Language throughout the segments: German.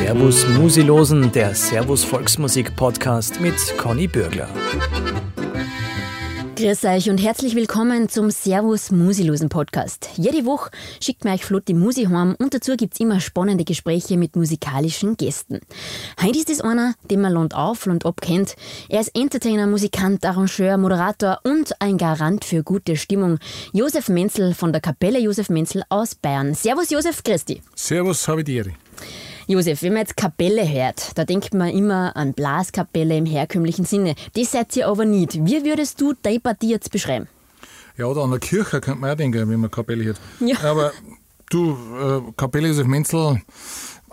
Servus Musilosen, der Servus Volksmusik Podcast mit Conny Bürgler. Grüß euch und herzlich willkommen zum Servus Musilosen Podcast. Jede Woche schickt mir euch flott die Musi heim und dazu gibt es immer spannende Gespräche mit musikalischen Gästen. Heute ist es einer, den man Land auf, Land ab kennt. Er ist Entertainer, Musikant, Arrangeur, Moderator und ein Garant für gute Stimmung. Josef Menzel von der Kapelle Josef Menzel aus Bayern. Servus Josef, Christi. Servus, habe die Ehre. Josef, wenn man jetzt Kapelle hört, da denkt man immer an Blaskapelle im herkömmlichen Sinne. Das seid ihr aber nicht. Wie würdest du die Partie jetzt beschreiben? Ja, oder an der Kirche könnte man auch denken, wenn man Kapelle hört. Ja. Aber du, äh, Kapelle Josef Menzel,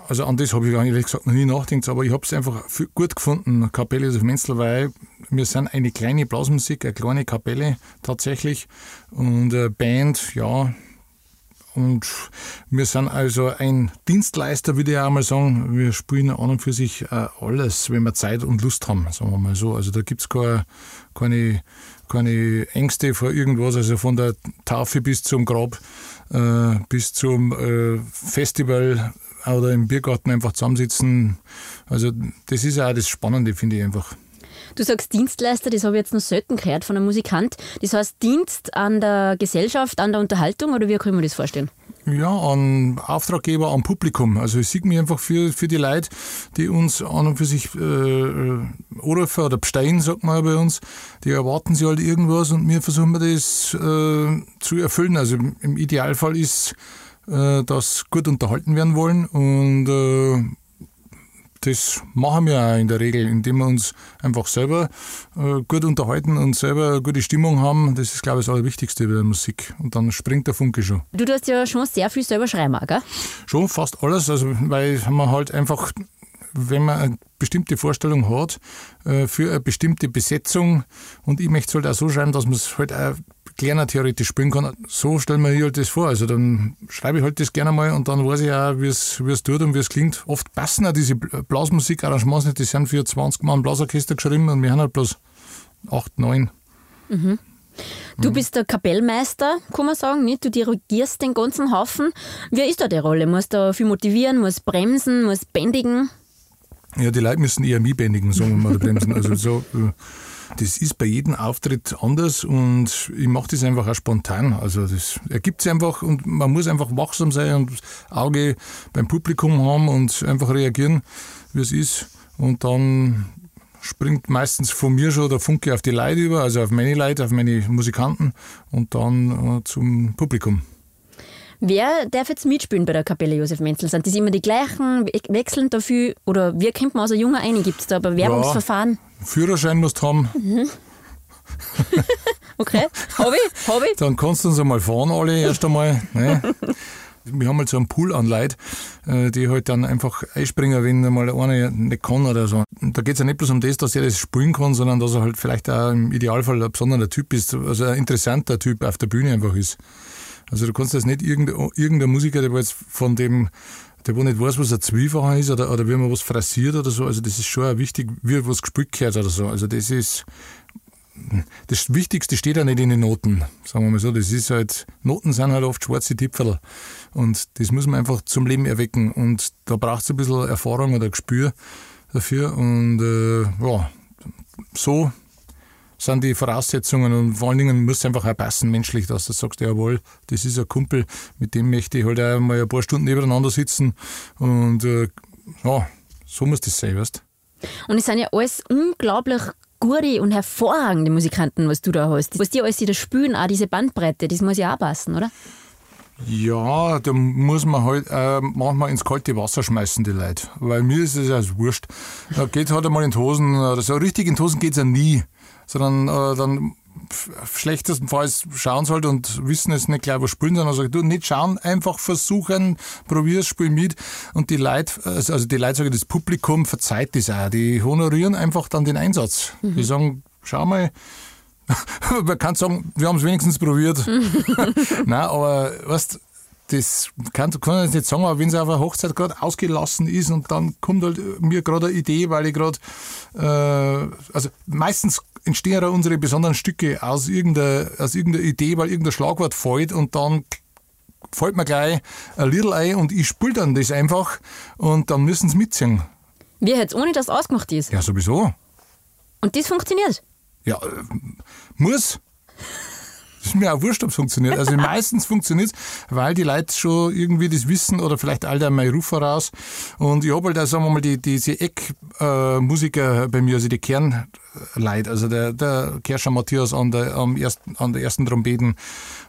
also an das habe ich ehrlich gesagt noch nie nachgedacht, aber ich habe es einfach gut gefunden, Kapelle Josef Menzel, weil wir sind eine kleine Blasmusik, eine kleine Kapelle tatsächlich und eine Band, ja, und wir sind also ein Dienstleister, würde ich auch mal sagen. Wir spielen an und für sich äh, alles, wenn wir Zeit und Lust haben, sagen wir mal so. Also da gibt es keine, keine, keine Ängste vor irgendwas, also von der Taufe bis zum Grab, äh, bis zum äh, Festival oder im Biergarten einfach zusammensitzen. Also das ist auch das Spannende, finde ich einfach. Du sagst Dienstleister, das habe ich jetzt noch selten gehört von einem Musikant. Das heißt Dienst an der Gesellschaft, an der Unterhaltung oder wie kann man das vorstellen? Ja, an Auftraggeber, an Publikum. Also ich sehe mich einfach für, für die Leute, die uns an und für sich äh, anrufen oder bestehen, sagt man bei uns, die erwarten sie halt irgendwas und wir versuchen das äh, zu erfüllen. Also im Idealfall ist, äh, dass gut unterhalten werden wollen und äh, das machen wir auch in der Regel, indem wir uns einfach selber äh, gut unterhalten und selber eine gute Stimmung haben. Das ist, glaube ich, das Allerwichtigste bei der Musik. Und dann springt der Funke schon. Du tust ja schon sehr viel selber schreiben, gell? Schon fast alles, also, weil man halt einfach wenn man eine bestimmte Vorstellung hat äh, für eine bestimmte Besetzung und ich möchte es halt auch so schreiben, dass man es halt auch kleiner theoretisch spielen kann. So stellen wir halt das vor. Also dann schreibe ich halt das gerne mal und dann weiß ich auch, wie es, tut und wie es klingt. Oft passen auch diese Blasmusikarrangements nicht, die sind für 20 Mann Blasorchester geschrieben und wir haben halt bloß 8, 9. Mhm. Du bist der Kapellmeister, kann man sagen, nicht? Du dirigierst den ganzen Haufen. Wie ist da die Rolle? Musst du viel motivieren, musst bremsen, musst bändigen? Ja, die Leute müssen eher mich bändigen, sagen wir mal, bremsen. Also so, äh, das ist bei jedem Auftritt anders und ich mache das einfach auch spontan. Also das ergibt sich einfach und man muss einfach wachsam sein und Auge beim Publikum haben und einfach reagieren, wie es ist. Und dann springt meistens von mir schon der Funke auf die Leute über, also auf meine Leute, auf meine Musikanten und dann äh, zum Publikum. Wer darf jetzt mitspielen bei der Kapelle Josef Menzel? Sind das immer die gleichen, wechseln dafür? Oder wie kommt man als ein Junger ein? Gibt es da Bewerbungsverfahren? Ja, Führerschein musst haben. Mhm. okay, habe ich, hab ich. Dann kannst du uns einmal fahren, alle erst einmal. Ne? Wir haben halt so einen Pool an Leuten, äh, die halt dann einfach einspringen, wenn mal einer nicht kann oder so. Und da geht es ja nicht bloß um das, dass er das spielen kann, sondern dass er halt vielleicht auch im Idealfall ein besonderer Typ ist, also ein interessanter Typ auf der Bühne einfach ist. Also du kannst das nicht irgendein, irgendein Musiker, der jetzt von dem, der wo nicht weiß, was ein Zwiefacher ist oder, oder wie man was frasiert oder so, also das ist schon wichtig, wie was gespielt gehört oder so. Also das ist, das Wichtigste steht auch nicht in den Noten, sagen wir mal so. Das ist halt, Noten sind halt oft schwarze Tipferl. Und das muss man einfach zum Leben erwecken. Und da braucht es ein bisschen Erfahrung oder Gespür dafür. Und äh, ja, so sind die Voraussetzungen und vor allen Dingen muss es einfach auch passen menschlich, dass du sagst, jawohl, das ist ein Kumpel, mit dem möchte ich halt auch mal ein paar Stunden nebeneinander sitzen und äh, ja, so muss das sein, weißt Und es sind ja alles unglaublich gute und hervorragende Musikanten, was du da hast. Was die alles wieder spülen, auch diese Bandbreite, das muss ja auch passen, oder? Ja, da muss man halt äh, manchmal ins kalte Wasser schmeißen, die Leute. Weil mir ist es ja wurscht. Da geht halt einmal in die Hosen, oder so richtig in die Hosen geht es ja nie sondern äh, dann schlechtestenfalls schauen sie halt und wissen es nicht gleich, was spielen, sondern sagen, du nicht schauen, einfach versuchen, probier es, spiel mit. Und die Leute, also, also die Leute sagen, das Publikum verzeiht das auch. Die honorieren einfach dann den Einsatz. Mhm. Die sagen, schau mal, man kann sagen, wir haben es wenigstens probiert. Nein, aber weißt das kann, kann ich nicht sagen, aber wenn es auf einer Hochzeit gerade ausgelassen ist und dann kommt halt mir gerade eine Idee, weil ich gerade, äh, also meistens entstehen ja unsere besonderen Stücke aus irgendeiner, aus irgendeiner Idee, weil irgendein Schlagwort fällt und dann fällt mir gleich ein Lidl ein und ich spiele dann das einfach und dann müssen sie mitziehen. Wie jetzt, ohne dass es ausgemacht ist. Ja, sowieso. Und das funktioniert. Ja, äh, muss. Ist mir auch wurscht, ob es funktioniert. Also meistens funktioniert es, weil die Leute schon irgendwie das wissen oder vielleicht all der mein Ruf voraus. Und ich habe halt, auch, sagen wir mal, die, diese Eckmusiker äh, bei mir, also die Kernleute, also der, der Kerscher Matthias an der, am ersten, an der ersten Trompeten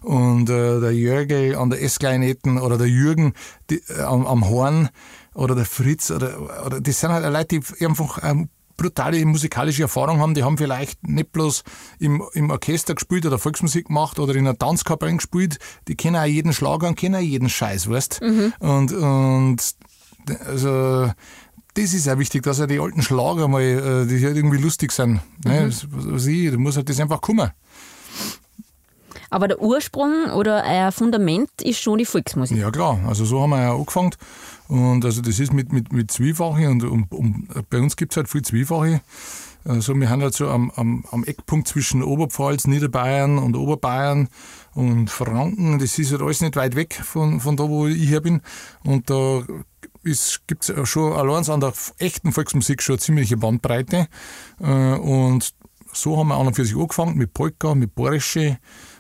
und äh, der Jörgel an der S-Kleineten oder der Jürgen die, äh, am, am Horn oder der Fritz oder, oder das sind halt Leute, die einfach ähm, brutale musikalische Erfahrung haben, die haben vielleicht nicht bloß im, im Orchester gespielt oder Volksmusik gemacht oder in einer Tanzkapelle gespielt, die kennen auch jeden Schlager und kennen auch jeden Scheiß, weißt mhm. Und, und also das ist auch wichtig, dass er die alten Schlager mal, äh, die halt irgendwie lustig sind. Ne? Mhm. Was ich, du musst halt das einfach kommen. Aber der Ursprung oder ein Fundament ist schon die Volksmusik. Ja klar, also so haben wir ja angefangen. Und also das ist mit, mit, mit Zwiefache und, und, und bei uns gibt es halt viel Zwiefache. Also wir haben halt so am, am, am Eckpunkt zwischen Oberpfalz, Niederbayern und Oberbayern und Franken. Das ist halt alles nicht weit weg von, von da, wo ich her bin. Und da gibt es schon allein an der echten Volksmusik schon eine ziemliche Bandbreite. Äh, und so haben wir an und für sich angefangen mit Polka, mit Borische,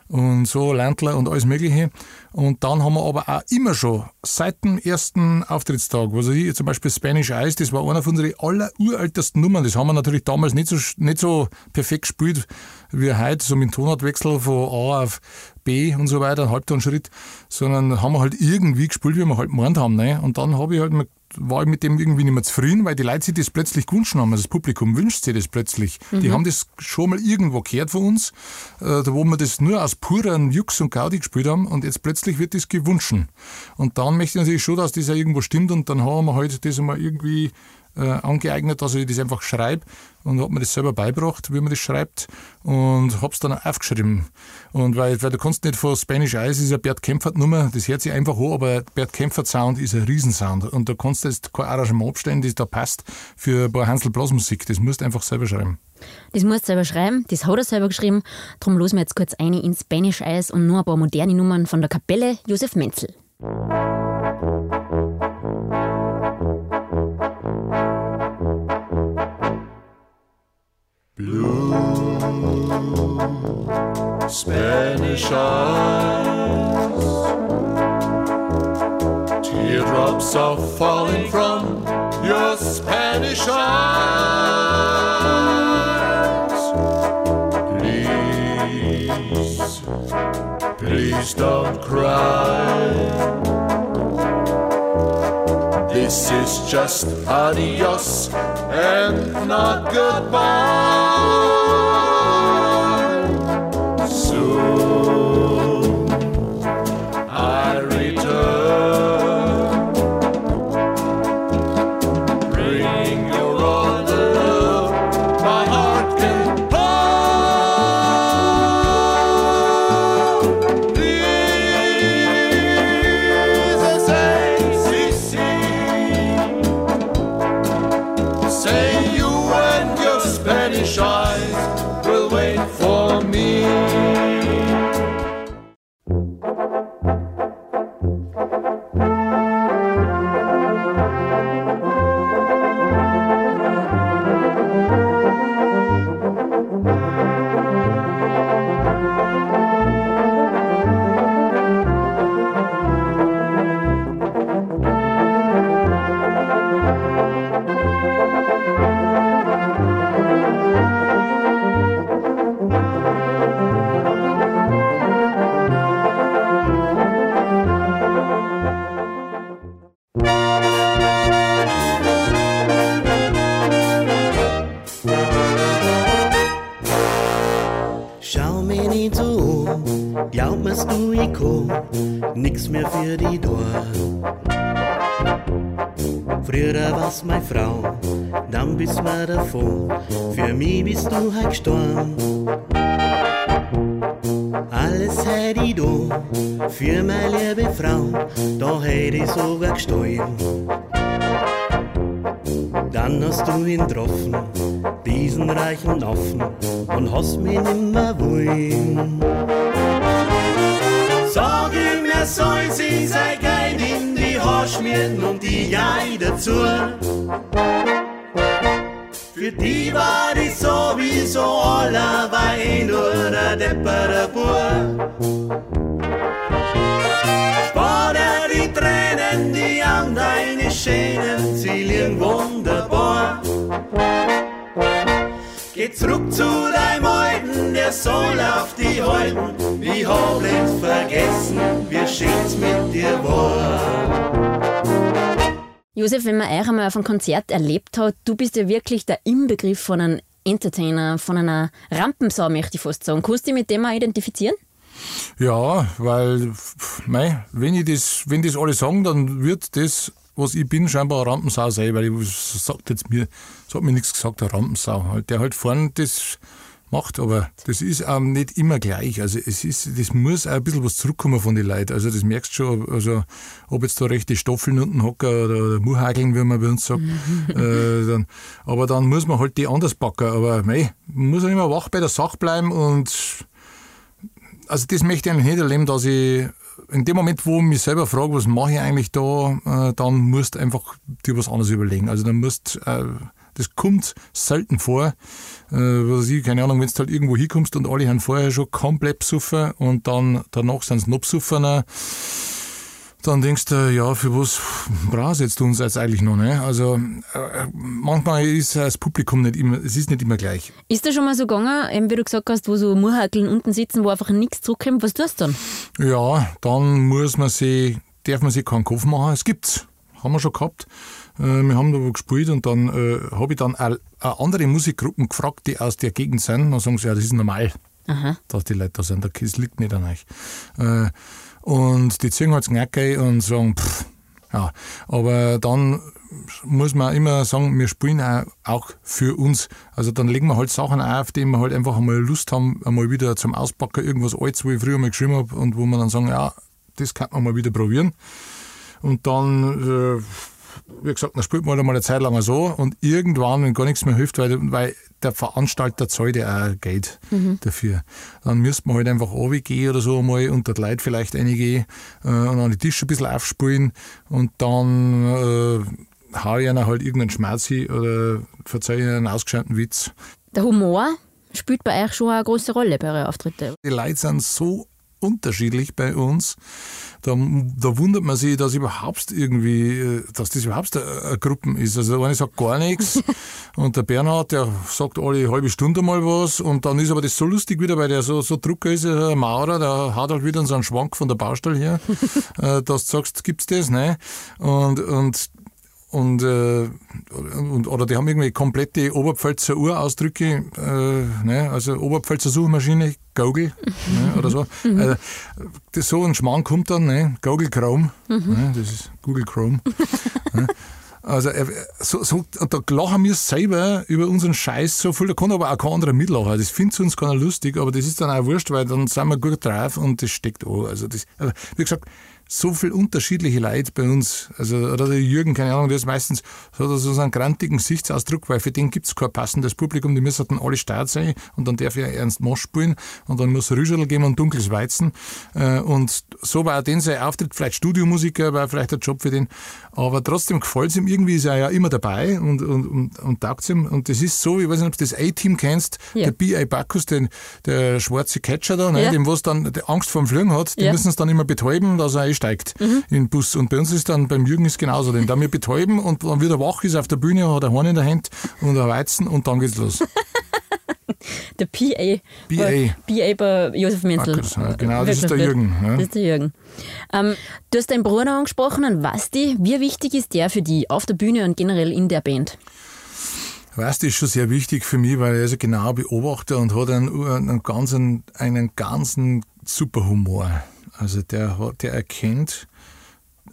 und so Ländler und alles Mögliche. Und dann haben wir aber auch immer schon seit dem ersten Auftrittstag, also ich zum Beispiel Spanish Ice, das war einer von unseren aller uraltesten Nummern. Das haben wir natürlich damals nicht so, nicht so perfekt gespielt wie heute, so mit Tonartwechsel von A auf B und so weiter, Halbtonschritt, sondern haben wir halt irgendwie gespielt, wie wir halt gemeint haben. Ne? Und dann habe ich halt war ich mit dem irgendwie nicht mehr zufrieden, weil die Leute sich das plötzlich gewünscht haben. Also das Publikum wünscht sich das plötzlich. Mhm. Die haben das schon mal irgendwo gehört von uns, äh, da wo wir das nur aus puren Jux und Gaudi gespielt haben und jetzt plötzlich wird das gewünscht. Und dann möchte ich natürlich schon, dass das ja irgendwo stimmt und dann haben wir halt das einmal irgendwie äh, angeeignet, dass ich das einfach schreibe und habe mir das selber beigebracht, wie man das schreibt und habe es dann aufgeschrieben. Und weil, weil du kannst nicht von Spanish Eyes ist ja Bert Kempfert Nummer, das hört sich einfach hoch, aber Bert Kempfert Sound ist ein Riesensound und da kannst du jetzt kein Arrangement abstellen, das da passt für ein paar Hansel Blasmusik. Das musst du einfach selber schreiben. Das musst du selber schreiben, das hat er selber geschrieben. Darum losen wir jetzt kurz eine in Spanish Eyes und nur ein paar moderne Nummern von der Kapelle Josef Menzel. Blue Spanish eyes, teardrops are falling from your Spanish eyes. Please, please don't cry. This is just adios and not goodbye. Du halt gestorben. Alles hätte ich da für meine liebe Frau, da hätte ich sogar gestorben. Dann hast du ihn getroffen, diesen reichen Affen, und hast mich nimmer wollen. Sag ihm, er soll sie sein Gein in die Haare schmieren und die Jai dazu. Für die war ich sowieso allerweil nur der deppere Bur. Spare die Tränen, die an deine Schänen, sie liegen wunderbar. Geh zurück zu deinem Alten, der soll auf die halten. Ich hab nicht vergessen, wie schön's mit dir war. Josef, wenn man euch einmal auf einem Konzert erlebt hat, du bist ja wirklich der Inbegriff von einem Entertainer, von einer Rampensau, möchte ich fast sagen. Kannst du dich mit dem auch identifizieren? Ja, weil, mei, wenn ich das, wenn das alle sagen, dann wird das, was ich bin, scheinbar eine Rampensau sein, weil ich sagt jetzt mir, es hat mir nichts gesagt, eine Rampensau. Halt, der halt vorne das macht, aber das ist auch nicht immer gleich. Also es ist, das muss auch ein bisschen was zurückkommen von den Leuten. Also das merkst du schon, also ob jetzt da rechte Stoffeln unten hocken oder, oder Muhageln, wie man bei uns sagt. äh, dann, aber dann muss man halt die anders packen. Aber mei, man muss ja immer wach bei der Sache bleiben und also das möchte ich eigentlich nicht erleben, dass ich in dem Moment, wo ich mich selber frage, was mache ich eigentlich da, äh, dann musst du einfach dir was anderes überlegen. Also dann musst äh, das kommt selten vor. Äh, was ich, keine Ahnung, wenn du halt irgendwo hinkommst und alle haben vorher schon komplett besoffen und dann danach sind sie noch besoffener, dann denkst du, ja, für was brauchst jetzt uns jetzt eigentlich noch? Ne? Also äh, manchmal ist das Publikum nicht immer, es ist nicht immer gleich. Ist da schon mal so gegangen, eben wie du gesagt hast, wo so Murhakeln unten sitzen, wo einfach nichts zurückkommt, was tust du dann? Ja, dann muss man sich, darf man sich keinen Kopf machen. Es gibt's, haben wir schon gehabt. Äh, wir haben da gespielt und dann äh, habe ich dann auch andere Musikgruppen gefragt, die aus der Gegend sind. Dann sagen sie, ja, das ist normal, Aha. dass die Leute da sind. Das liegt nicht an euch. Äh, und die ziehen halt das Knack und sagen, pff, ja. Aber dann muss man immer sagen, wir spielen auch, auch für uns. Also dann legen wir halt Sachen auf, die wir halt einfach einmal Lust haben, einmal wieder zum Auspacken, irgendwas Altes, wo ich früher mal geschrieben habe und wo man dann sagen, ja, das kann man mal wieder probieren. Und dann, äh, wie gesagt, dann spielt man halt einmal eine Zeit lang so und irgendwann, wenn gar nichts mehr hilft, weil, weil der Veranstalter zahlt ja auch Geld dafür. Dann müsste man halt einfach runtergehen oder so einmal unter die Leute vielleicht reingehen äh, und an die Tische ein bisschen aufspielen und dann äh, hau ich einer halt irgendeinen Schmerz hin oder verzeihe ihnen einen ausgescheinten Witz. Der Humor spielt bei euch schon eine große Rolle bei euren Auftritten. Die Leute sind so unterschiedlich bei uns. Da, da wundert man sich, dass überhaupt irgendwie, äh, dass das überhaupt eine, Gruppe ist. Also der eine sagt gar nichts und der Bernhard, der sagt alle halbe Stunde mal was und dann ist aber das so lustig wieder, weil der so, so Drucker ist, der Maurer, der hat halt wieder so einen Schwank von der Baustelle her, äh, dass du sagst, gibt's das, ne? Und, und und, äh, und oder die haben irgendwie komplette Oberpfälzer Urausdrücke, äh, ne, also Oberpfälzer Suchmaschine, Google ne, oder so. Also, das so ein Schmarrn kommt dann, ne, Google Chrome, ne, das ist Google Chrome. ne. Also er- so, so, da lachen wir selber über unseren Scheiß so viel, da kann aber auch kein anderer mitlachen. Das findet uns keiner lustig, aber das ist dann auch wurscht, weil dann sind wir gut drauf und das steckt an. Also das, wie gesagt, so viel unterschiedliche Leute bei uns. Also, oder der Jürgen, keine Ahnung, der ist meistens so, so einen grantigen Gesichtsausdruck, weil für den gibt's kein passendes Publikum, die müssen dann alle stark sein und dann darf er Ernst Mosch spielen und dann muss Rüschel geben und dunkles Weizen. Äh, Und so war auch den sein Auftritt, vielleicht Studiomusiker, war vielleicht ein Job für den, aber trotzdem gefällt's ihm irgendwie, ist er ja immer dabei und, und, und, und taugt's ihm. Und das ist so, ich weiß nicht, ob du das A-Team kennst, Ja. der B.A. Bacchus, den, der schwarze Catcher da, ne, Ja. dem was dann die Angst vor dem Fliegen hat, die Ja. müssen es dann immer betäuben, dass er einsteigt in den Bus. Und bei uns ist dann, beim Jürgen ist genauso, den da wir betäuben und dann wieder wach ist auf der Bühne, hat er Horn in der Hand und ein Weizen und dann geht's los. Der PA. BA. BA bei Josef Menzel. Bacchus, ja, genau, das ist der. Jürgen, ja. Das ist der Jürgen. Ähm, du hast deinen Bruder angesprochen, an Basti. Wie wichtig ist der für die auf der Bühne und generell in der Band? Weißt du, ist schon sehr wichtig für mich, weil er ist ein genauer Beobachter und hat einen, einen ganzen, einen ganzen super Humor. Also der, hat- der erkennt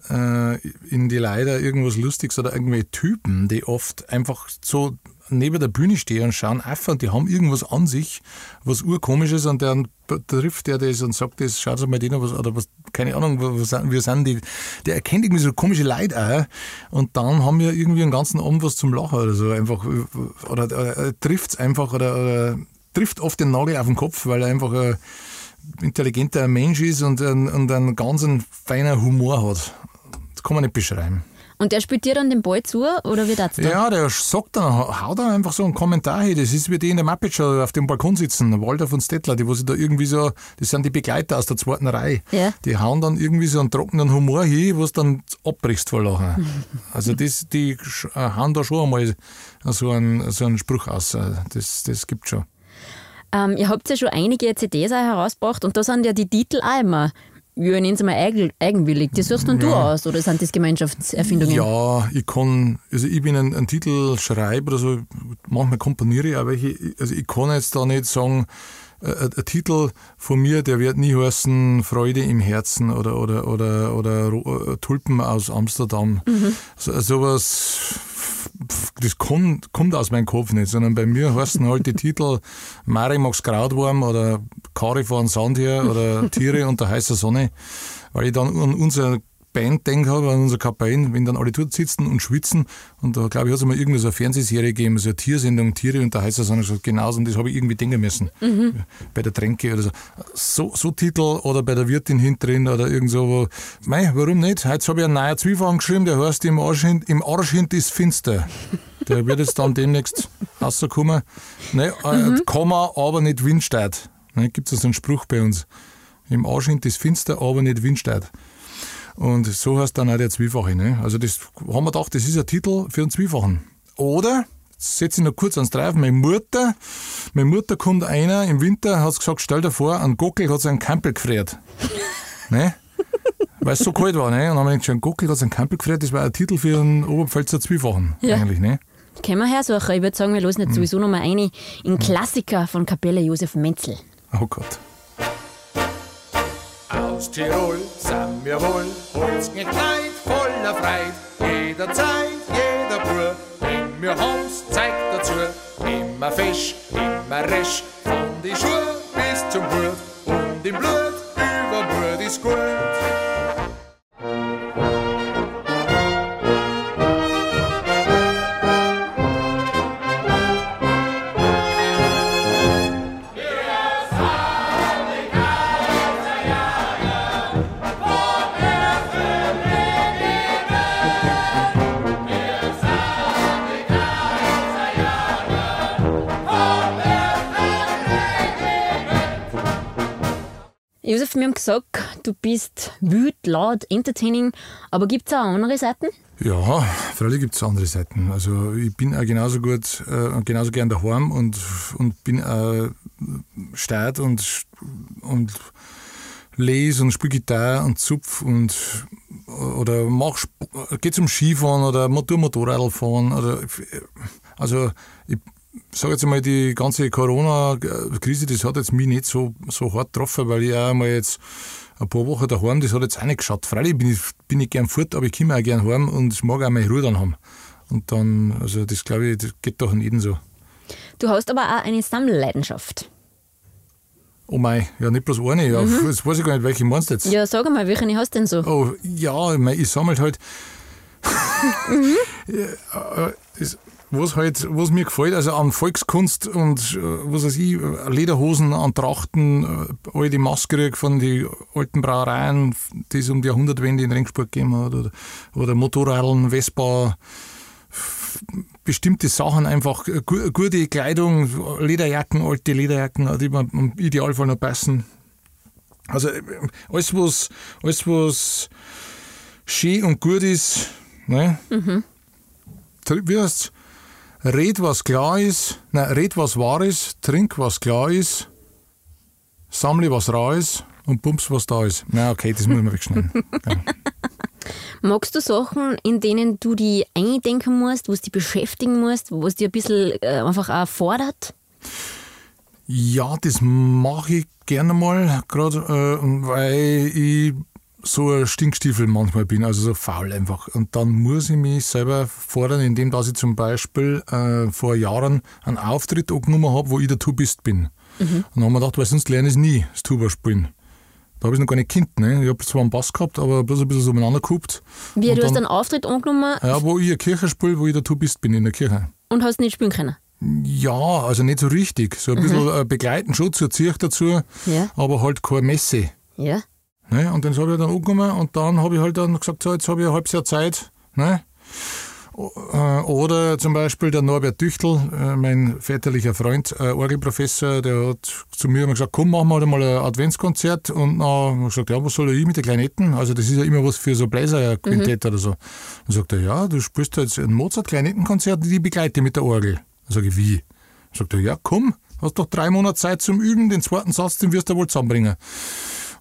äh, in die Leider irgendwas Lustiges oder irgendwelche Typen, die oft einfach so neben der Bühne stehen und schauen auf und die haben irgendwas an sich, was urkomisch ist und dann trifft der das und sagt das, schaut mal den was, oder was, keine Ahnung, was, wir sind die, der erkennt irgendwie so komische Leute auch und dann haben wir irgendwie einen ganzen Abend was zum Lachen oder so einfach, oder, oder, oder trifft's einfach oder, oder trifft oft den Nagel auf den Kopf, weil er einfach äh, intelligenter Mensch ist und, ein- und einen ganz feinen Humor hat. Das kann man nicht beschreiben. Und der spielt dir dann den Ball zu, oder wie das da? Ja, der sagt dann, haut dann einfach so einen Kommentar hin. Das ist wie die in der Muppet Show auf dem Balkon sitzen, Walter von Stettler, die wo sie da irgendwie so, das sind die Begleiter aus der zweiten Reihe. Ja. Die hauen dann irgendwie so einen trockenen Humor hin, was dann abbrichst vor Lachen. Also das, die äh, hauen da schon einmal so einen, so einen Spruch aus. Äh, Das, das gibt schon. Ähm, ihr habt ja schon einige CDs auch herausgebracht und da sind ja die Titel auch immer, wie ich nenne es mal eigen, eigenwillig. Die suchst dann du aus, oder sind das Gemeinschaftserfindungen? Ja, ich kann, also ich bin ein, ein Titelschreiber, also manchmal komponiere ich auch welche, also ich kann jetzt da nicht sagen, äh, ein ein Titel von mir, der wird nie heißen Freude im Herzen oder, oder, oder, oder Ro- äh, Tulpen aus Amsterdam. So, sowas, das kommt, kommt aus meinem Kopf nicht, sondern bei mir heißen halt die Titel Mari mag's Krautwurm oder Kari fahren Sand her oder Tiere unter heißer Sonne, weil ich dann an unsere Band denke habe, an unser Kapellen, wenn dann alle dort sitzen und schwitzen und da glaube ich hat es mal irgendeine so eine Fernsehserie gegeben, so eine Tiersendung, Tiere unter heißer Sonne, gesagt, genauso und das habe ich irgendwie denken müssen. Bei der Tränke oder so. so. So Titel oder bei der Wirtin hinten oder irgend so, mei, warum nicht? Heute habe ich einen neuen Zwiefach geschrieben, der heißt im Arsch, hint- im Arsch hint ist finster. Der wird jetzt dann demnächst rauskommen. Ne, äh, kann man aber nicht windsteigt. Ne, Gibt es so einen Spruch bei uns. Im Arsch hint ist finster, aber nicht windsteigt. Und so heißt dann auch der Zwiefache. Ne? Also das haben wir gedacht, das ist ein Titel für einen Zwiefachen. Oder, jetzt setze ich noch kurz ans Drauf, meine Mutter, meine Mutter kommt einer im Winter, hat gesagt, stell dir vor, ein Gockel hat seinen Kampel gefriert. ne? Weil es so kalt war. Ne? Und dann haben wir gedacht, ein Gockel hat seinen Kampel gefriert, das war ein Titel für einen Oberpfälzer Zwiefachen. Ja. Eigentlich, ne? Können wir hersuchen? Ich würde sagen, wir losen Hm. jetzt sowieso noch mal eine in Klassiker von Kapelle Josef Menzel. Oh Gott. Aus Tirol sind wir wohl, nicht leid, voller Freit. Jederzeit, jeder Bur, wenn wir haben's, zeigt dazu. Immer fesch, immer resch, von die Schuhe bis zum Hut. Und im Blut, über Blut ist gut. Josef, wir haben gesagt, du bist wild, laut, entertaining, aber gibt es auch andere Seiten? Ja, freilich gibt es andere Seiten. Also ich bin auch genauso gut, äh, genauso gern daheim und, und bin auch steit und, und lese und spiele Gitarre und zupf und oder mach geh zum Skifahren oder Motor Motorradl fahren oder also ich sage jetzt einmal, die ganze Corona-Krise, das hat jetzt mich nicht so, so hart getroffen, weil ich auch mal jetzt ein paar Wochen daheim, das hat jetzt auch nicht geschaut. Freilich bin ich, bin ich gern fort, aber ich komme auch gern heim und ich mag auch meine Ruhe dann haben. Und dann, also das glaube ich, das geht doch an jeden so. Du hast aber auch eine Sammelleidenschaft. Oh mei, ja nicht bloß eine, ja, jetzt weiß ich gar nicht, welche meinst du jetzt. Ja, sag mal, welche hast du denn so? Oh, ja, ich, mein, ich sammle halt. ja, äh, das, was halt, was mir gefällt, also an Volkskunst und äh, was weiß ich, Lederhosen an Trachten, äh, alte Maske von den alten Brauereien, die es um die Jahrhundertwende in Ringsport gegeben hat, oder, oder Motorradeln, Vespa, bestimmte Sachen einfach, äh, gu- gute Kleidung, Lederjacken, alte Lederjacken, die mir im Idealfall noch passen. Also alles, was, alles, was schön und gut ist, ne? Tr- Wie heißt's? Red, was klar ist, nein, red, was wahr ist, trink, was klar ist, sammle, was rar ist und bums, was da ist. Na, okay, das muss man wegschneiden. ja. Magst du Sachen, in denen du die eindenken musst, was dich beschäftigen musst, was dir ein bisschen äh, einfach auch fordert? Ja, das mache ich gerne mal, gerade äh, weil ich so ein Stinkstiefel manchmal bin, also so faul einfach. Und dann muss ich mich selber fordern, indem dass ich zum Beispiel äh, vor Jahren einen Auftritt angenommen habe, wo ich der Tubist bin. Und dann haben wir gedacht, weil sonst lerne ich nie, das Tuba spielen. Da habe ich noch gar nicht gekannt. Ne? Ich habe zwar einen Bass gehabt, aber bloß ein bisschen so umeinander gehabt. Wie, Und du hast dann- einen Auftritt angenommen Ja, wo ich eine Kirche spiele, wo ich der Tubist bin in der Kirche. und hast nicht spielen können. Ja, also nicht so richtig. So ein bisschen äh, begleiten schon zur Zirch dazu, Ja. aber halt keine Messe. Ja. Ne? Und den habe ich dann angenommen und dann habe ich halt dann gesagt, so, jetzt habe ich ein halbes Jahr Zeit. Ne? Äh, Oder zum Beispiel der Norbert Düchtel, äh, mein väterlicher Freund, äh, Orgelprofessor, der hat zu mir immer gesagt, komm, machen wir halt mal ein Adventskonzert. Und dann habe ich gesagt, ja, was soll ich mit den Klarinetten? Also das ist ja immer was für so Bläserquintett oder so. Dann sagt er, ja, du spielst jetzt ein Mozart-Kleinettenkonzert, die begleite mit der Orgel. Dann sage ich, wie? Dann sagt er, ja, komm, hast doch drei Monate Zeit zum Üben, den zweiten Satz, den wirst du wohl zusammenbringen.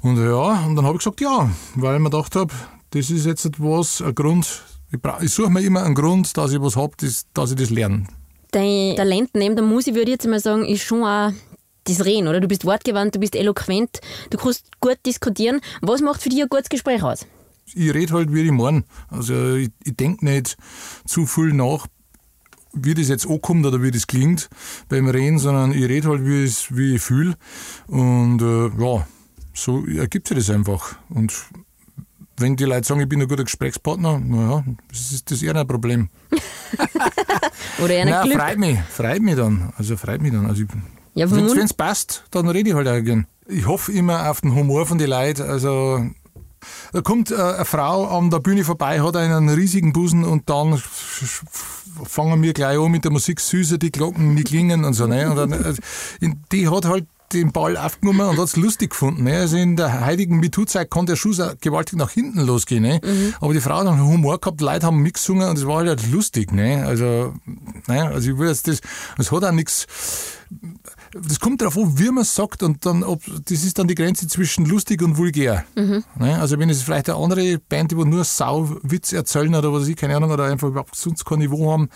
Und ja, und dann habe ich gesagt, ja, weil ich mir gedacht habe, das ist jetzt etwas, ein Grund, ich, brauch- ich suche mir immer einen Grund, dass ich was habe, das, dass ich das lerne. Dein Talent neben der Musik, würde ich jetzt mal sagen, ist schon auch das Reden, oder? Du bist wortgewandt, du bist eloquent, du kannst gut diskutieren. Was macht für dich ein gutes Gespräch aus? Ich rede halt, wie ich meine. Also ich, ich denke nicht zu viel nach, wie das jetzt ankommt oder wie das klingt beim Reden, sondern ich rede halt, wie, wie ich fühle. Und äh, ja, so ergibt sich das einfach. Und wenn die Leute sagen, ich bin ein guter Gesprächspartner, naja, das ist das eher ein Problem. Oder eher ein Nein, Glück? freut mich, freut mich dann. Also freut mich dann. Also Ja, wenn es passt, dann rede ich halt auch gern. Ich hoffe immer auf den Humor von den Leuten. Also da kommt äh, eine Frau an der Bühne vorbei, hat einen riesigen Busen und dann fangen wir gleich an mit der Musik süße, die Glocken, die klingen und so. Ne? Und dann, äh, die hat halt den Ball aufgenommen und hat es lustig gefunden. Ne? Also in der heutigen MeToo-Zeit kann der Schuh so gewaltig nach hinten losgehen. Ne? Aber die Frau hat einen Humor gehabt, die Leute haben mitgesungen und es war halt lustig. Ne? Also, ne? also ich will jetzt das, es hat auch nichts das kommt darauf an, wie man es sagt und dann, ob, das ist dann die Grenze zwischen lustig und vulgär. Ne? Also wenn es vielleicht eine andere Band, die nur Sauwitz erzählen oder was ich, keine Ahnung, oder einfach überhaupt sonst kein Niveau haben,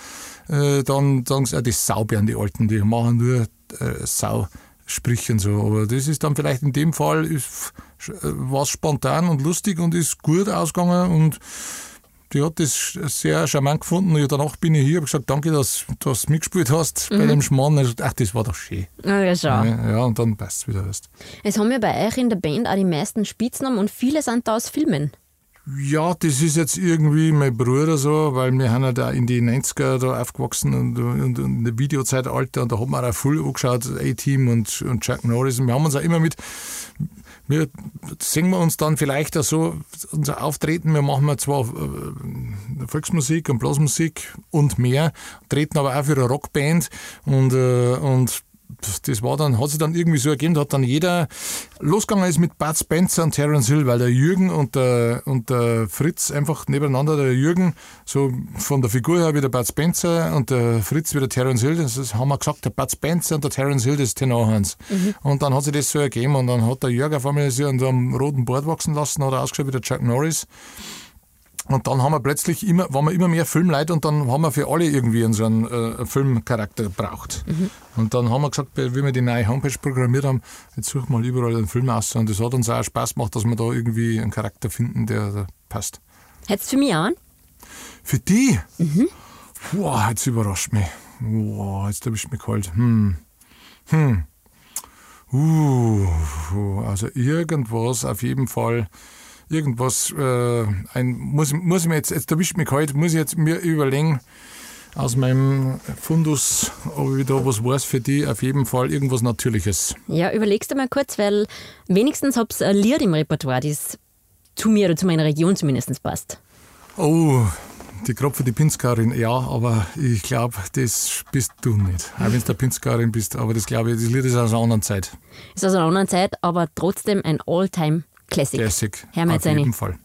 äh, dann sagen sie, ja, das Saubären, die Alten, die machen nur äh, Sausprüche und so. Aber das ist dann vielleicht in dem Fall, ist, es spontan und lustig und ist gut ausgegangen und die hat das sehr charmant gefunden. Und danach bin ich hier, habe gesagt, danke, dass du das mitgespielt hast bei dem Schmarrn. Also, ach, das war doch schön. Ah, ja, schau. Ja, ja, und dann passt es wieder. Weißt. Es haben ja bei euch in der Band auch die meisten Spitznamen und viele sind da aus Filmen. Ja, das ist jetzt irgendwie mein Bruder so, weil wir haben ja da in die 90er da aufgewachsen und, und, und in der Videozeitalter und da haben wir auch viel angeschaut, A-Team und, und Chuck Norris. Und wir haben uns auch immer mit, wir singen wir uns dann vielleicht auch so, unser Auftreten, wir machen zwar äh, Volksmusik und Blasmusik und mehr, treten aber auch für eine Rockband und, äh, und das war dann, hat sich dann irgendwie so ergeben, da hat dann jeder losgegangen ist mit Bud Spencer und Terence Hill, weil der Jürgen und der, und der Fritz einfach nebeneinander, der Jürgen, so von der Figur her wie der Bud Spencer und der Fritz wie der Terence Hill, das ist, haben wir gesagt, der Bud Spencer und der Terence Hill, das ist Tenorhans. Und dann hat sich das so ergeben und dann hat der Jürgen auf einmal sich an einem roten Board wachsen lassen, hat er ausgeschaut wie der Chuck Norris. Und dann haben wir plötzlich immer, waren wir immer mehr Filmleute und dann haben wir für alle irgendwie so einen äh, Filmcharakter gebraucht. Und dann haben wir gesagt, wie wir die neue Homepage programmiert haben, jetzt suchen wir mal überall einen Film aus. Und das hat uns auch Spaß gemacht, dass wir da irgendwie einen Charakter finden, der passt. Hättest du für mich einen? Für die? Boah, jetzt überrascht mich. Boah, jetzt erwischt mich kalt. Hm. Hm. Uh, also irgendwas auf jeden Fall. Irgendwas, äh, ein, muss, muss ich mir jetzt, jetzt erwischt mich kalt, muss ich jetzt mir überlegen, aus meinem Fundus, ob ich da was weiß für die, auf jeden Fall irgendwas Natürliches. Ja, überlegst du mal kurz, weil wenigstens hab's ein Lied im Repertoire, das zu mir oder zu meiner Region zumindest passt. Oh, die Kropfe, die Pinskarin, ja, aber ich glaube, das bist du nicht. Auch wenn du der Pinskarin bist, aber das glaube ich, das Lied ist aus einer anderen Zeit. Ist aus einer anderen Zeit, aber trotzdem ein All-Time-Classic. Classic. Hören wir auf jeden Fall.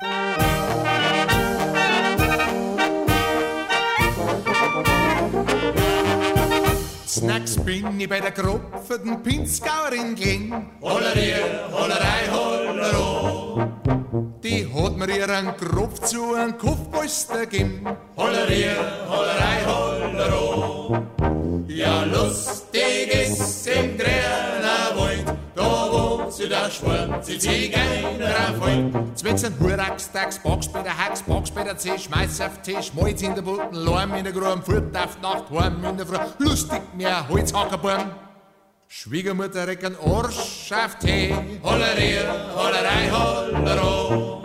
Snacks bin ich bei der Gruppe, den Pinzgauerin gelegen. Hollerie, Hollerei, Hollero. Die hat mir ihren Kopf zu einem Kopfpolster gegeben. Hollerie, Hollerei, Hollero. Ja, lustig schwarze Zigeuner auf Wald. Zwetsen, Hurax, Tax, Box bei der Hax, Box bei der C, Schmeiß auf Tisch, Malz in der Butten, Lärm in der Gruben, Furt auf Nacht, Heim in der Früh, lustig mehr Holzhackerborn. Schwiegermutter recken Arsch auf Tee, Hollerie, Hollerei, Hollero.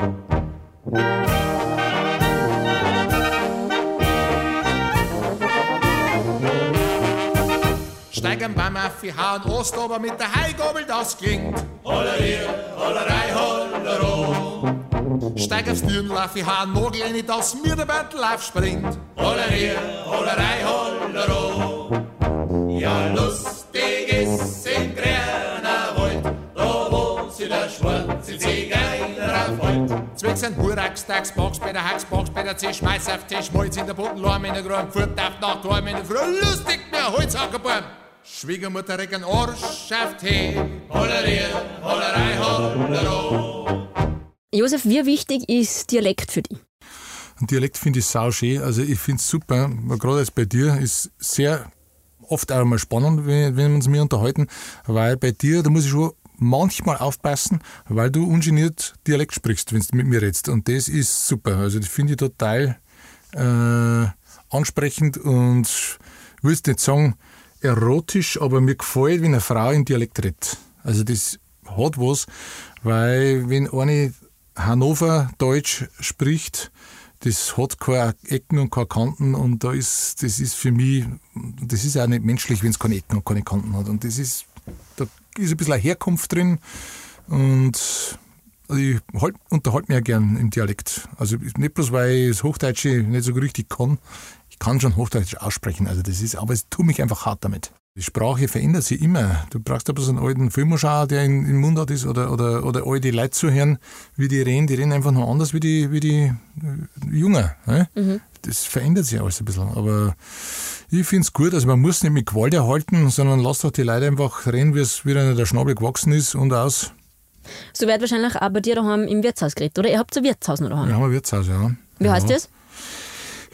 Beim Affi hauen Ost, aber mit der Heigabel das klingt. Hollerier, Hollerei, Hollero. Steig aufs Türen, lauf ich hauen Nagel rein, dass mir der Battle aufspringt. Hollerier, Hollerei, Hollero. Ja, lustig ist in grüner Wald, da wo sich der schwarze Zigeuner aufholt. Zwecks ein Hurax, Tax, Box bei der Hax, Box bei der C, Schmeiß auf Tisch, Malz in der Boden, Lorm in der Grün, Furt auf Nacht, Lorm in der Früh, lustig mir Holzhackerbaum. Schwiegermutter Arsch auf Tee, Hollerier, Hollerei, Hollero. Josef, wie wichtig ist Dialekt für dich? Dialekt finde ich sau schön. Also ich finde es super. Gerade jetzt bei dir ist sehr oft auch mal spannend, wenn, wenn wir uns mir unterhalten, weil bei dir, da muss ich schon manchmal aufpassen, weil du ungeniert Dialekt sprichst, wenn du mit mir redest. Und das ist super. Also das finde ich total äh, ansprechend und willst nicht sagen erotisch, aber mir gefällt, wenn eine Frau in Dialekt redet. Also das hat was, weil wenn eine Hannover Deutsch spricht, das hat keine Ecken und keine Kanten und da ist, das ist für mich, das ist auch nicht menschlich, wenn es keine Ecken und keine Kanten hat. Und das ist, da ist ein bisschen eine Herkunft drin und also ich halt, unterhalte mich ja gern im Dialekt. Also nicht bloß, weil ich das Hochdeutsche nicht so richtig kann. Ich kann schon Hochdeutsch aussprechen, also das ist, aber es tut mich einfach hart damit. Die Sprache verändert sich immer. Du brauchst aber so einen alten Film anschauen, der in, in Mundart ist, oder, oder, oder alte Leute zu hören, wie die reden. Die reden einfach noch anders wie die, wie die äh, Jungen. Ne? Mhm. Das verändert sich alles ein bisschen. Aber ich finde es gut, also man muss nicht mit Gewalt erhalten, sondern lass doch die Leute einfach reden, wie es wieder der Schnabel gewachsen ist und aus. So wird wahrscheinlich auch bei dir daheim im Wirtshaus geredet, oder? Ihr habt ein Wirtshaus noch daheim? Wir haben ein Wirtshaus, ja. Wie ja. heißt das?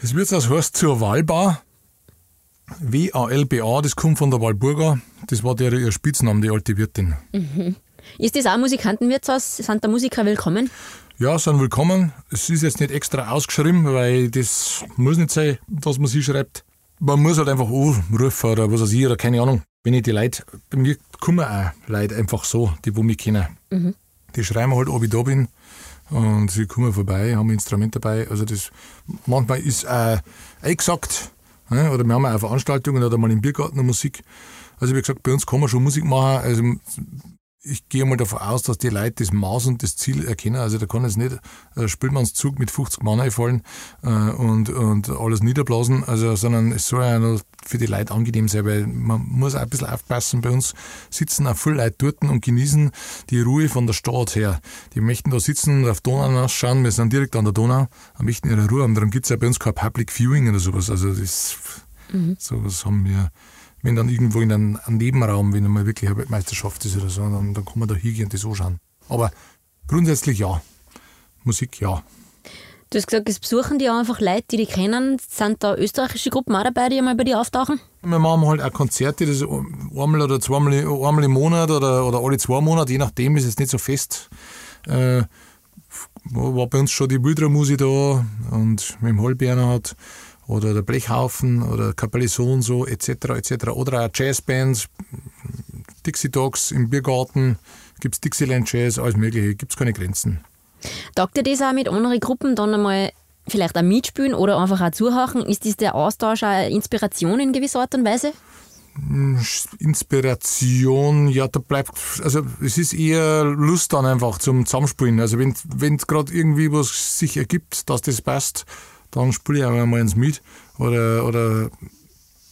Das Wirtshaus heißt zur Walbar. W-A-L-B-A, das kommt von der Walburga. Das war der ihr Spitzname, die alte Wirtin. Mhm. Ist das auch Musikantenwirtshaus? Sind da Musiker willkommen? Ja, sind willkommen. Es ist jetzt nicht extra ausgeschrieben, weil das muss nicht sein, dass man sie schreibt. Man muss halt einfach anrufen oder was weiß ich, oder keine Ahnung. Wenn ich die Leute, bei mir kommen auch Leute einfach so, die wo mich kennen. Mhm. Die schreiben halt, ob ich da bin. Und sie kommen vorbei, haben ein Instrument dabei. Also das, manchmal ist äh, eingesagt, Ne? Oder wir haben auch Veranstaltungen oder mal im Biergarten Musik. Also wie gesagt, bei uns kann man schon Musik machen. Also ich gehe mal davon aus, dass die Leute das Maß und das Ziel erkennen. Also da kann jetzt nicht ein Spielmannszug mit 50 Mann einfallen äh, und, und alles niederblasen, also, sondern es soll ja noch für die Leute angenehm sein, weil man muss auch ein bisschen aufpassen. Bei uns sitzen auch viele Leute dort und genießen die Ruhe von der Stadt her. Die möchten da sitzen und auf Donau nachschauen. Wir sind direkt an der Donau, und möchten ihre Ruhe haben. Darum gibt es ja bei uns kein Public Viewing oder sowas. Also das, mhm. sowas haben wir wenn dann irgendwo in einem, einem Nebenraum, wenn einmal wirklich eine Weltmeisterschaft ist oder so, dann, dann kann man da hingehen und das anschauen. Aber grundsätzlich ja. Musik ja. Du hast gesagt, es besuchen die einfach Leute, die die kennen. Sind da österreichische Gruppen auch dabei, die einmal bei dir auftauchen? Wir machen halt auch Konzerte, das einmal oder zweimal einmal im Monat oder, oder alle zwei Monate, je nachdem ist es nicht so fest. Äh, war bei uns schon die Wildra-Musik da und mit dem Holbernhard oder der Blechhaufen oder Kapelle so und so etc. etc. Oder auch Jazzbands, Dixie Dogs im Biergarten, gibt es Dixieland Jazz, alles mögliche, gibt es keine Grenzen. Taugt ihr das auch mit anderen Gruppen dann einmal vielleicht auch mitspielen oder einfach auch zuhören? Ist das der Austausch auch eine Inspiration in gewisser Art und Weise? Hm, Inspiration, ja, da bleibt, also es ist eher Lust dann einfach zum Zusammenspielen. Also wenn, wenn gerade irgendwie was sich ergibt, dass das passt, dann spiele ich auch mal ins Miet. Oder, oder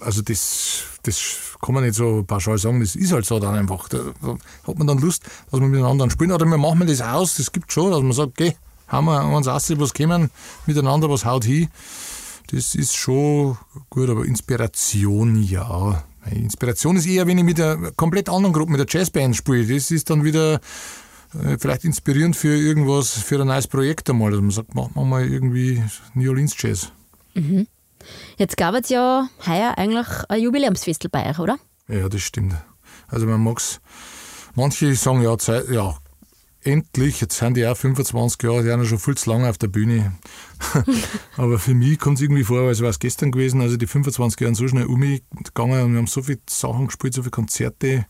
also das, das kann man nicht so pauschal sagen, das ist halt so dann einfach. Da, hat man dann Lust, dass man miteinander spielen. Oder wir machen das aus, das gibt schon, dass man sagt, okay, haben wir uns aus, was kommen, miteinander was haut hin. Das ist schon gut, aber Inspiration, ja. Inspiration ist eher, wenn ich mit einer komplett anderen Gruppe, mit der Jazzband spiele. Das ist dann wieder äh, vielleicht inspirierend für irgendwas, für ein neues Projekt einmal. Dass man sagt, machen wir mal irgendwie New Orleans Jazz. Mhm. Jetzt gab es ja heuer eigentlich ein Jubiläumsfestel bei euch, oder? Ja, das stimmt. Also man mag es, manche sagen ja, Zeit, ja, endlich, jetzt sind die auch 25 Jahre, die sind ja schon viel zu lange auf der Bühne. Aber für mich kommt es irgendwie vor, als wäre es gestern gewesen. Also die 25 Jahre sind so schnell umgegangen und wir haben so viele Sachen gespielt, so viele Konzerte.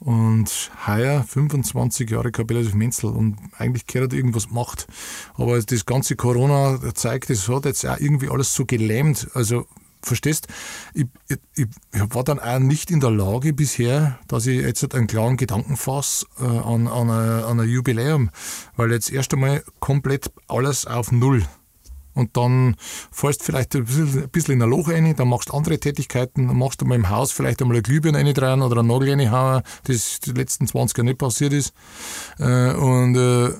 Und heuer 25 Jahre Kapelle Menzel und eigentlich gehört irgendwas gemacht. Aber das ganze Corona zeigt, das hat jetzt auch irgendwie alles so gelähmt. Also verstehst, ich, ich, ich war dann auch nicht in der Lage bisher, dass ich jetzt einen klaren Gedanken fasse äh, an, an, an ein Jubiläum, weil jetzt erst einmal komplett alles auf Null und dann fällst du vielleicht ein bisschen, in ein Loch rein, dann machst du andere Tätigkeiten, dann machst du mal im Haus vielleicht einmal eine Glühbirne rein oder einen Nagel reinhauen, das die letzten 20 Jahre nicht passiert ist. Äh, und äh,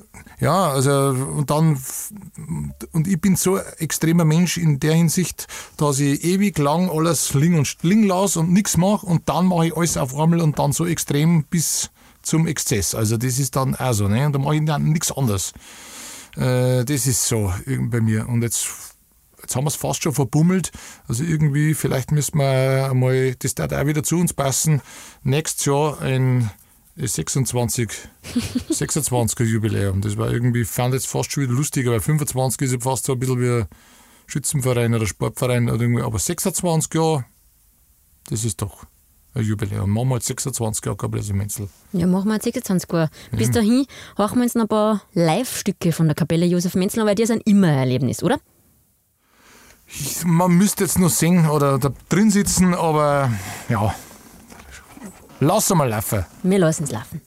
ja, also und dann und ich bin so ein extremer Mensch in der Hinsicht, dass ich ewig lang alles liegen und liegen lasse und nichts mache und dann mache ich alles auf einmal und dann so extrem bis zum Exzess. Also das ist dann auch so, ne? Und dann mache ich dann nichts anderes. Äh, das ist so bei mir. Und jetzt, jetzt haben wir es fast schon verbummelt. Also irgendwie, vielleicht müssen wir einmal, das darf auch wieder zu uns passen, nächstes Jahr ein 26, 26er Jubiläum. Das war irgendwie, fand jetzt fast schon wieder lustiger, weil 25 ist ja fast so ein bisschen wie ein Schützenverein oder Sportverein oder irgendwie, aber 26 Jahre, das ist doch ein Jubiläum. Machen wir jetzt 26 Jahre Kapelle Menzel. Ja, machen wir jetzt 26 Jahre. Bis dahin hören wir uns noch ein paar Live-Stücke von der Kapelle Josef Menzel, weil die sind immer ein Erlebnis, oder? Man müsste jetzt noch singen oder da drin sitzen, aber ja, lass mal laufen. Wir lassen es laufen.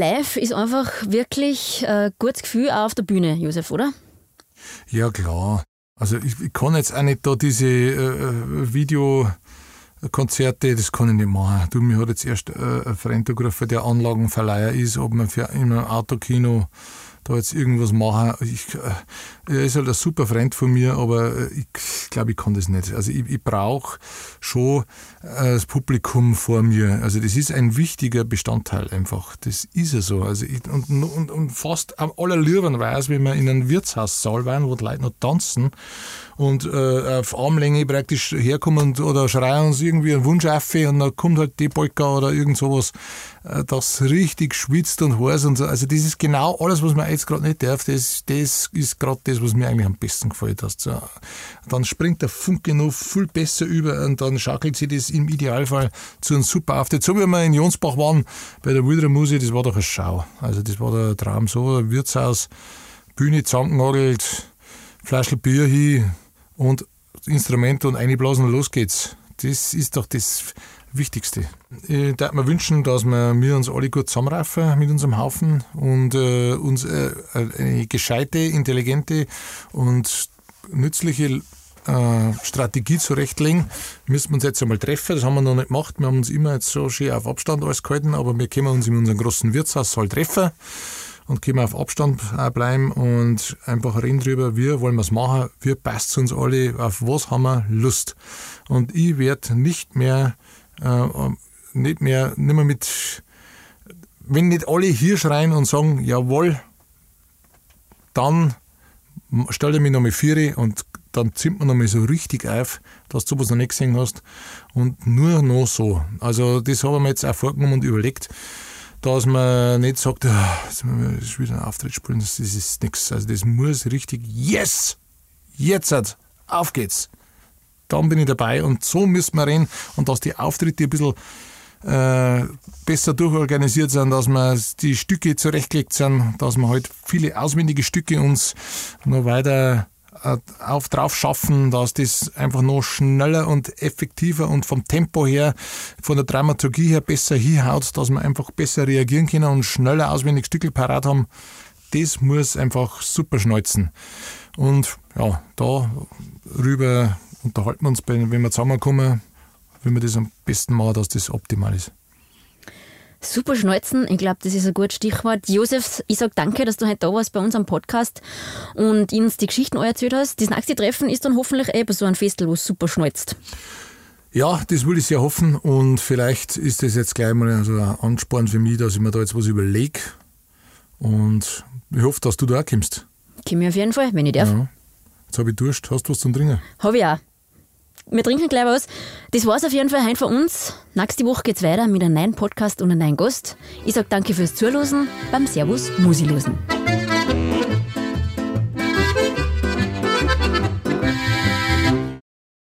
Live ist einfach wirklich ein gutes Gefühl auch auf der Bühne, Josef, oder? Ja, klar. Also ich, ich kann jetzt auch nicht da diese äh, äh Videokonzerte, das kann ich nicht machen. Du, mir hat jetzt erst äh, ein Freund der Anlagenverleiher ist, ob man für in einem Autokino da jetzt irgendwas machen. Ich, äh, er ist halt ein super Freund von mir, aber äh, ich glaube, ich kann das nicht. Also ich, ich brauche schon äh, das Publikum vor mir. Also das ist ein wichtiger Bestandteil einfach. Das ist ja so. Also ich, und, und, und fast am allerliebsten weiß, wenn wir in einem Wirtshaussaal waren, wo die Leute noch tanzen und äh, auf Armlänge praktisch herkommen oder schreien uns irgendwie einen Wunsch auf und dann kommt halt die Polka oder irgend sowas, äh, das richtig schwitzt und heiß und so. Also das ist genau alles, was man jetzt gerade nicht darf. Das, das ist gerade das, was mir eigentlich am besten gefällt. Also, dann springt der Funke noch viel besser über und dann schaukelt sich das im Idealfall zu einem super Auftritt. So wie wir in Jonsbach waren bei der Wilderer Musik, das war doch eine Schau. Also das war der Traum so, Wirtshaus, Bühne zusammengenagelt, Flaschel Bier hin, und Instrumente und einblasen und los geht's. Das ist doch das Wichtigste. Ich würde mir wünschen, dass wir, wir uns alle gut zusammenraufen mit unserem Haufen und äh, uns äh, eine gescheite, intelligente und nützliche äh, Strategie zurechtlegen. Müssen wir uns jetzt einmal treffen, das haben wir noch nicht gemacht. Wir haben uns immer jetzt so schön auf Abstand alles gehalten, aber wir können uns in unserem großen Wirtshaussaal treffen und können wir auf Abstand bleiben und einfach reden drüber, wie wollen wir es machen, wie passt es uns alle, auf was haben wir Lust. Und ich werde nicht mehr, äh, nicht mehr, nicht mehr mit, wenn nicht alle hier schreien und sagen, jawohl, dann stell dir mich nochmal vier und dann zieht man nochmal so richtig auf, dass du sowas noch nicht gesehen hast. Und nur noch so. Also, das habe ich mir jetzt auch vorgenommen und überlegt dass man nicht sagt, ah, jetzt müssen wir wieder einen Auftritt spielen, das ist nichts. Also das muss richtig, yes, jetzt, halt, auf geht's. Dann bin ich dabei und so müssen wir reden und dass die Auftritte ein bisschen äh, besser durchorganisiert sind, dass wir die Stücke zurechtgelegt sind, dass wir halt viele auswendige Stücke uns noch weiter auf drauf schaffen, dass das einfach noch schneller und effektiver und vom Tempo her, von der Dramaturgie her besser hinhaut, dass wir einfach besser reagieren können und schneller auswendig Stückel parat haben. Das muss einfach super schneuzen. Und ja, da rüber unterhalten wir uns, wenn wir zusammenkommen, wie wir das am besten machen, dass das optimal ist. Super Schneuzen, ich glaube, das ist ein gutes Stichwort. Josef, ich sage danke, dass du heute da warst bei uns am Podcast und uns die Geschichten erzählt hast. Das nächste Treffen ist dann hoffentlich eh bei so einem Festel, wo es super schneuzt. Ja, das will ich sehr hoffen und vielleicht ist das jetzt gleich mal so ein Ansporn für mich, dass ich mir da jetzt was überlege und ich hoffe, dass du da auch kommst. Komm ich auf jeden Fall, wenn ich darf. Ja. Jetzt habe ich Durst. Hast du was zum Trinken? Habe ich auch. Wir trinken gleich was. Das war's auf jeden Fall heute von uns. Nächste Woche geht's weiter mit einem neuen Podcast und einem neuen Gast. Ich sage danke fürs Zuhören beim Servus Musilosen.